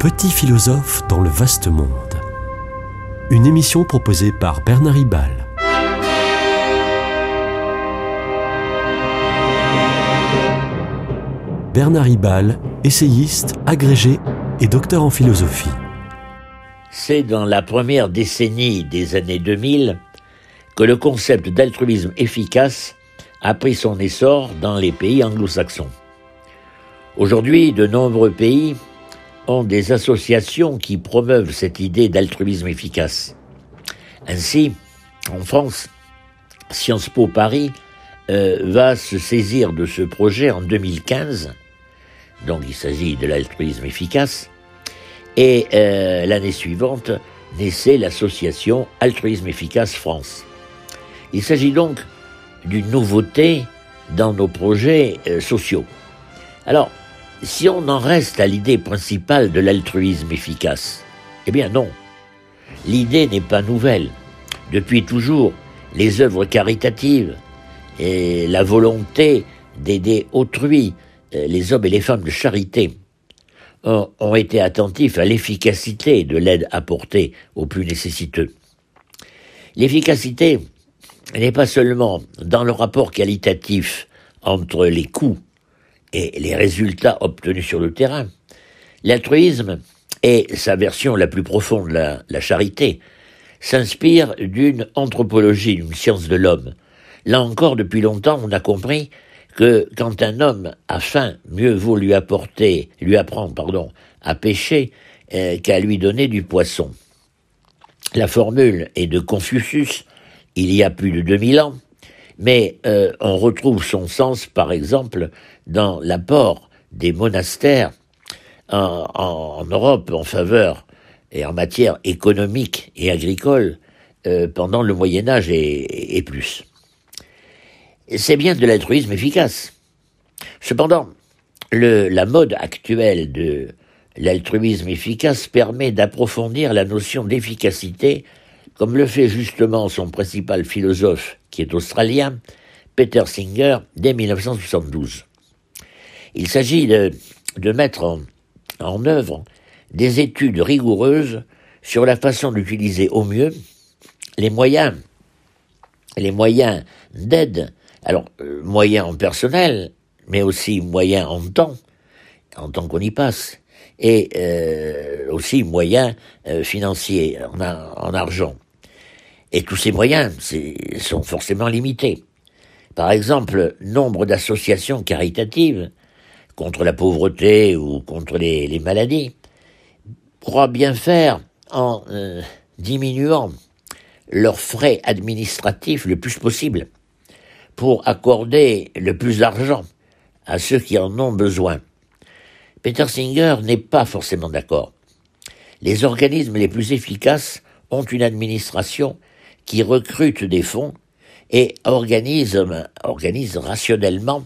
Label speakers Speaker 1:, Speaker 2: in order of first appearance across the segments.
Speaker 1: petit philosophe dans le vaste monde. Une émission proposée par Bernard Ribal. Bernard Ribal, essayiste, agrégé et docteur en philosophie.
Speaker 2: C'est dans la première décennie des années 2000 que le concept d'altruisme efficace a pris son essor dans les pays anglo-saxons. Aujourd'hui, de nombreux pays des associations qui promeuvent cette idée d'altruisme efficace. Ainsi, en France, Sciences Po Paris euh, va se saisir de ce projet en 2015, donc il s'agit de l'altruisme efficace, et euh, l'année suivante naissait l'association Altruisme Efficace France. Il s'agit donc d'une nouveauté dans nos projets euh, sociaux. Alors, si on en reste à l'idée principale de l'altruisme efficace, eh bien non. L'idée n'est pas nouvelle. Depuis toujours, les œuvres caritatives et la volonté d'aider autrui, euh, les hommes et les femmes de charité, ont, ont été attentifs à l'efficacité de l'aide apportée aux plus nécessiteux. L'efficacité n'est pas seulement dans le rapport qualitatif entre les coûts et les résultats obtenus sur le terrain. L'altruisme et sa version la plus profonde, la, charité, s'inspire d'une anthropologie, d'une science de l'homme. Là encore, depuis longtemps, on a compris que quand un homme a faim, mieux vaut lui apporter, lui apprendre, pardon, à pêcher euh, qu'à lui donner du poisson. La formule est de Confucius, il y a plus de 2000 ans, mais euh, on retrouve son sens, par exemple, dans l'apport des monastères en, Europe en faveur et en matière économique et agricole euh, pendant le Moyen Âge et, plus. C'est bien de l'altruisme efficace. Cependant, la mode actuelle de l'altruisme efficace permet d'approfondir la notion d'efficacité, comme le fait justement son principal philosophe, qui est australien, Peter Singer, dès 1972. Il s'agit de, mettre en, œuvre des études rigoureuses sur la façon d'utiliser au mieux les moyens, les moyens d'aide alors, euh, moyen en personnel, mais aussi moyen en temps, en temps qu'on y passe, et euh, aussi moyen euh, financier, en, en, argent. Et tous ces moyens sont forcément limités. Par exemple, nombre d'associations caritatives contre la pauvreté ou contre les, maladies croient bien faire en euh, diminuant leurs frais administratifs le plus possible pour accorder le plus d'argent à ceux qui en ont besoin. Peter Singer n'est pas forcément d'accord. Les organismes les plus efficaces ont une administration qui recrute des fonds et organise, organise rationnellement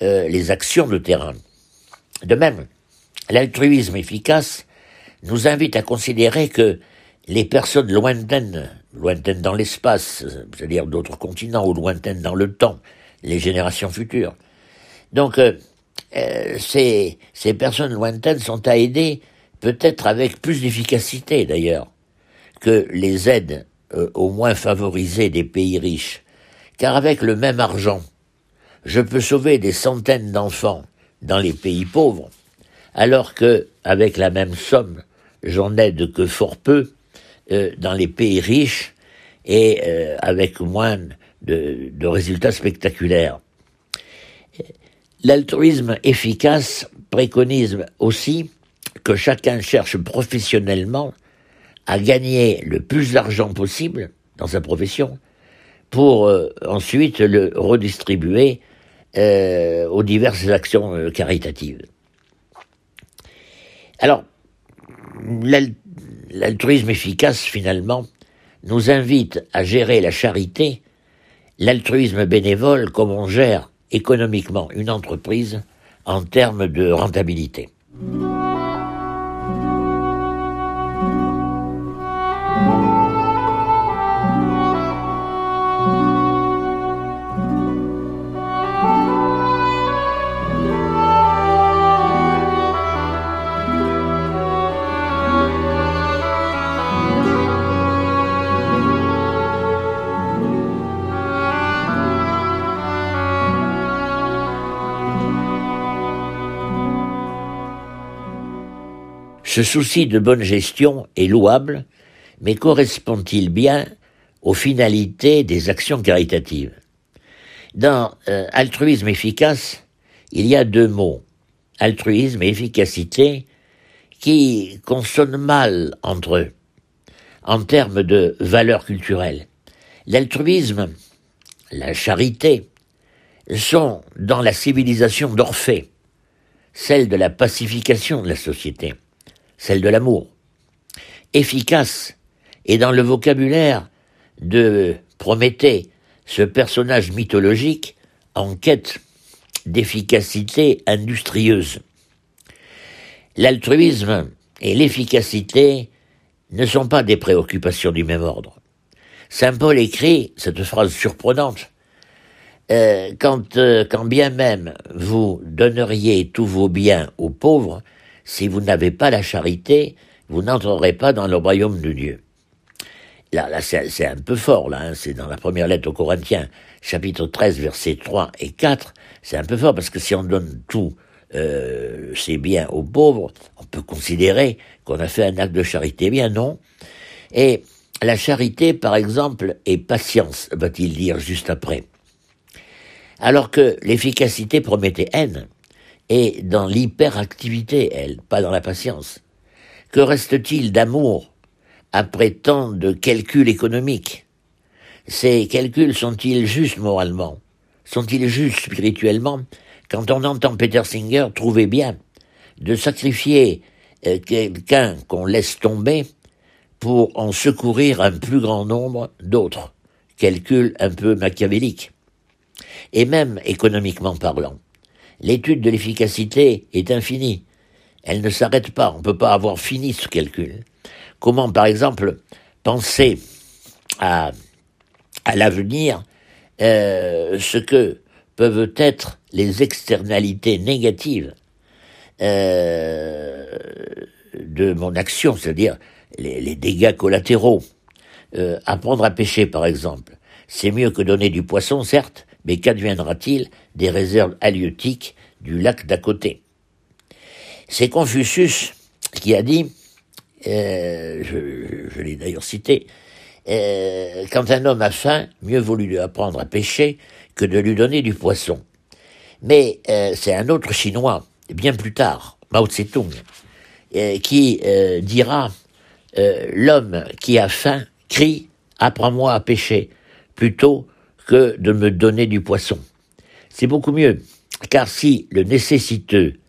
Speaker 2: euh, les actions de terrain. De même, l'altruisme efficace nous invite à considérer que les personnes lointaines lointaines dans l'espace, c'est-à-dire d'autres continents, ou lointaines dans le temps, les générations futures. Donc, euh, euh, ces, ces personnes lointaines sont à aider, peut-être avec plus d'efficacité d'ailleurs, que les aides euh, au moins favorisées des pays riches. Car avec le même argent, je peux sauver des centaines d'enfants dans les pays pauvres, alors que, avec la même somme, j'en aide que fort peu euh, dans les pays riches et euh, avec moins de résultats spectaculaires. L'altruisme efficace préconise aussi que chacun cherche professionnellement à gagner le plus d'argent possible dans sa profession pour euh, ensuite le redistribuer euh, aux diverses actions euh, caritatives. Alors, l'altruisme efficace, finalement, nous invite à gérer la charité, l'altruisme bénévole comme on gère économiquement une entreprise en termes de rentabilité. Ce souci de bonne gestion est louable, mais correspond-il bien aux finalités des actions caritatives? Dans euh, altruisme efficace, il y a deux mots, altruisme et efficacité, qui consonnent mal entre eux en termes de valeurs culturelles. L'altruisme, la charité, sont dans la civilisation d'Orphée, celle de la pacification de la société, celle de l'amour. Efficace est dans le vocabulaire de Prométhée, ce personnage mythologique en quête d'efficacité industrieuse. L'altruisme et l'efficacité ne sont pas des préoccupations du même ordre. Saint Paul écrit cette phrase surprenante euh, euh, quand bien même vous donneriez tous vos biens aux pauvres, si vous n'avez pas la charité, vous n'entrerez pas dans le royaume de Dieu. Là, là c'est un peu fort, là, hein, c'est dans la première lettre aux Corinthiens, chapitre 13, versets 3 et 4, c'est un peu fort parce que si on donne tout euh, ses biens aux pauvres, on peut considérer qu'on a fait un acte de charité. Eh bien non. Et la charité, par exemple, est patience, va-t-il dire juste après. Alors que l'efficacité promettait haine, est dans l'hyperactivité, elle, pas dans la patience. Que reste-t-il d'amour après tant de calculs économiques? Ces calculs sont-ils justes moralement? Sont-ils justes spirituellement? Quand on entend Peter Singer trouver bien de sacrifier euh, quelqu'un qu'on laisse tomber pour en secourir un plus grand nombre d'autres. Calcul un peu machiavélique. Et même économiquement parlant. L'étude de l'efficacité est infinie. Elle ne s'arrête pas. On ne peut pas avoir fini ce calcul. Comment, par exemple, penser à, l'avenir euh, ce que peuvent être les externalités négatives euh, de mon action, c'est-à-dire les, dégâts collatéraux. Euh, apprendre à pêcher, par exemple, c'est mieux que donner du poisson, certes, mais qu'adviendra-t-il des réserves halieutiques du lac d'à côté? C'est Confucius qui a dit, euh, je, l'ai d'ailleurs cité, euh, quand un homme a faim, mieux vaut lui apprendre à pêcher que de lui donner du poisson. Mais euh, c'est un autre Chinois, bien plus tard, Mao Tse-tung, qui dira L'homme qui a faim crie Apprends-moi à pêcher, plutôt que de me donner du poisson. C'est beaucoup mieux, car si le nécessiteux,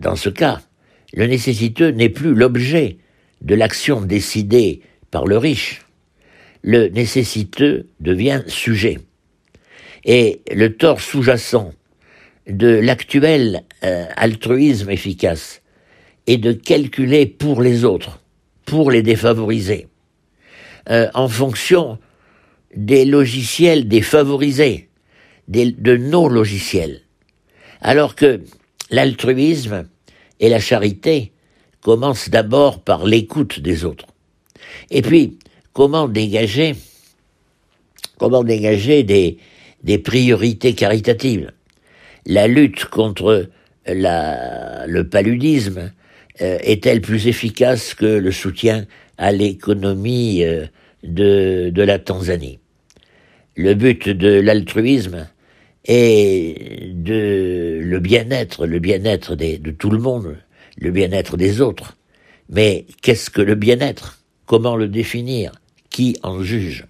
Speaker 2: dans ce cas, le nécessiteux n'est plus l'objet de l'action décidée par le riche, le nécessiteux devient sujet. Et le tort sous-jacent de l'actuel euh, altruisme efficace est de calculer pour les autres, pour les défavoriser, euh, en fonction des logiciels défavorisés, de nos logiciels. Alors que l'altruisme et la charité commencent d'abord par l'écoute des autres. Et puis, comment dégager, comment dégager des, priorités caritatives? La lutte contre le paludisme euh, est-elle plus efficace que le soutien à l'économie euh, de, la Tanzanie? Le but de l'altruisme est de le bien-être, le bien-être de tout le monde, le bien-être des autres. Mais qu'est-ce que le bien-être? Comment le définir? Qui en juge?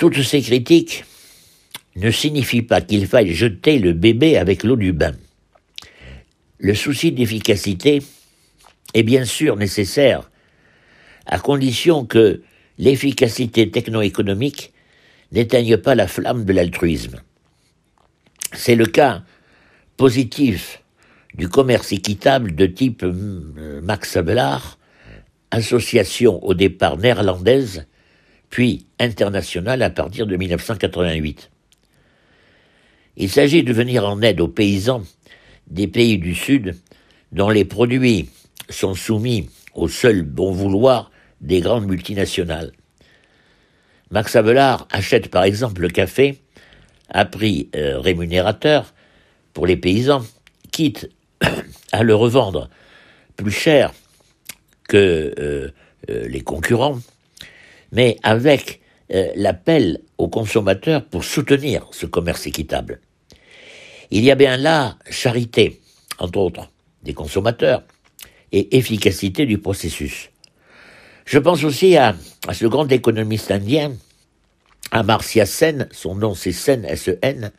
Speaker 2: Toutes ces critiques ne signifient pas qu'il faille jeter le bébé avec l'eau du bain. Le souci d'efficacité est bien sûr nécessaire, à condition que l'efficacité techno-économique n'éteigne pas la flamme de l'altruisme. C'est le cas positif du commerce équitable de type euh, Max Abelard, association au départ néerlandaise, puis internationale à partir de 1988. Il s'agit de venir en aide aux paysans des pays du Sud dont les produits sont soumis au seul bon vouloir des grandes multinationales. Max Abelard achète par exemple le café à prix euh, rémunérateur pour les paysans, quitte à le revendre plus cher que euh, euh, les concurrents, mais avec l'appel aux consommateurs pour soutenir ce commerce équitable. Il y a bien là charité, entre autres, des consommateurs et efficacité du processus. Je pense aussi à, ce grand économiste indien, Amartya Sen, son nom c'est Sen, S-E-N,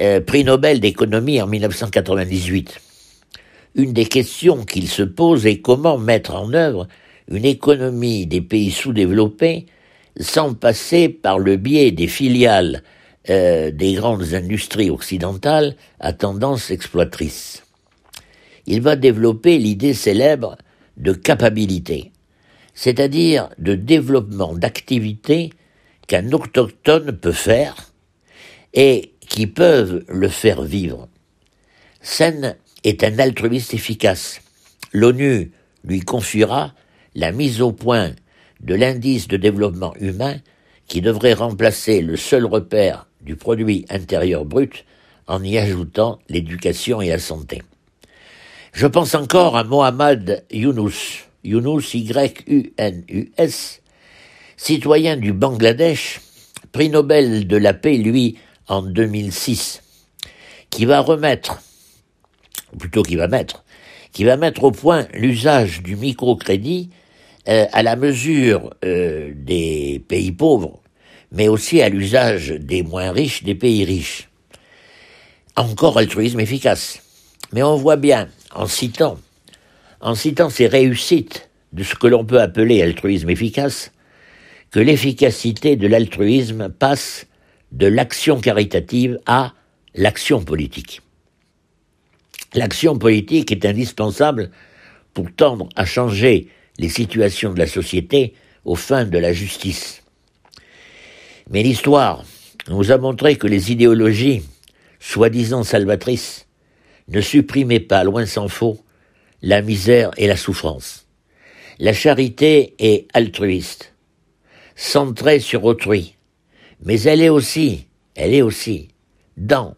Speaker 2: euh, prix Nobel d'économie en 1998. Une des questions qu'il se pose est comment mettre en œuvre une économie des pays sous-développés sans passer par le biais des filiales euh, des grandes industries occidentales à tendance exploitrice. Il va développer l'idée célèbre de capacité c'est-à-dire de développement d'activités qu'un autochtone peut faire et qui peuvent le faire vivre. Sen est un altruiste efficace. L'ONU lui confiera la mise au point de l'indice de développement humain qui devrait remplacer le seul repère du produit intérieur brut en y ajoutant l'éducation et la santé. Je pense encore à Mohamed Younous, Yunus citoyen du Bangladesh, prix Nobel de la paix, lui, en 2006, qui va remettre, plutôt qui va mettre, qui va mettre au point l'usage du microcrédit euh, à la mesure euh, des pays pauvres, mais aussi à l'usage des moins riches des pays riches. Encore altruisme efficace. Mais on voit bien, en citant en citant ces réussites de ce que l'on peut appeler altruisme efficace, que l'efficacité de l'altruisme passe de l'action caritative à l'action politique. L'action politique est indispensable pour tendre à changer les situations de la société aux fins de la justice. Mais l'histoire nous a montré que les idéologies, soi-disant salvatrices, ne supprimaient pas, loin s'en faut, la misère et la souffrance. La charité est altruiste, centrée sur autrui, mais elle est aussi, elle est aussi dans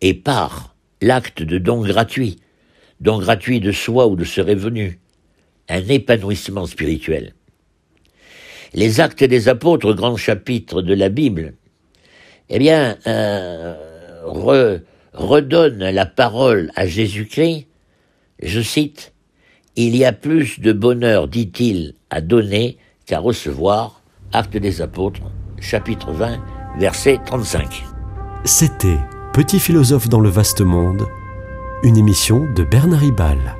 Speaker 2: et par l'acte de don gratuit, don gratuit de soi ou de ce revenu, un épanouissement spirituel. Les actes des apôtres, grand chapitre de la Bible, eh bien, euh, redonnent la parole à Jésus-Christ je cite, Il y a plus de bonheur, dit-il, à donner qu'à recevoir. Acte des apôtres, chapitre 20, verset 35.
Speaker 1: C'était Petit philosophe dans le vaste monde, une émission de Bernard Ribal.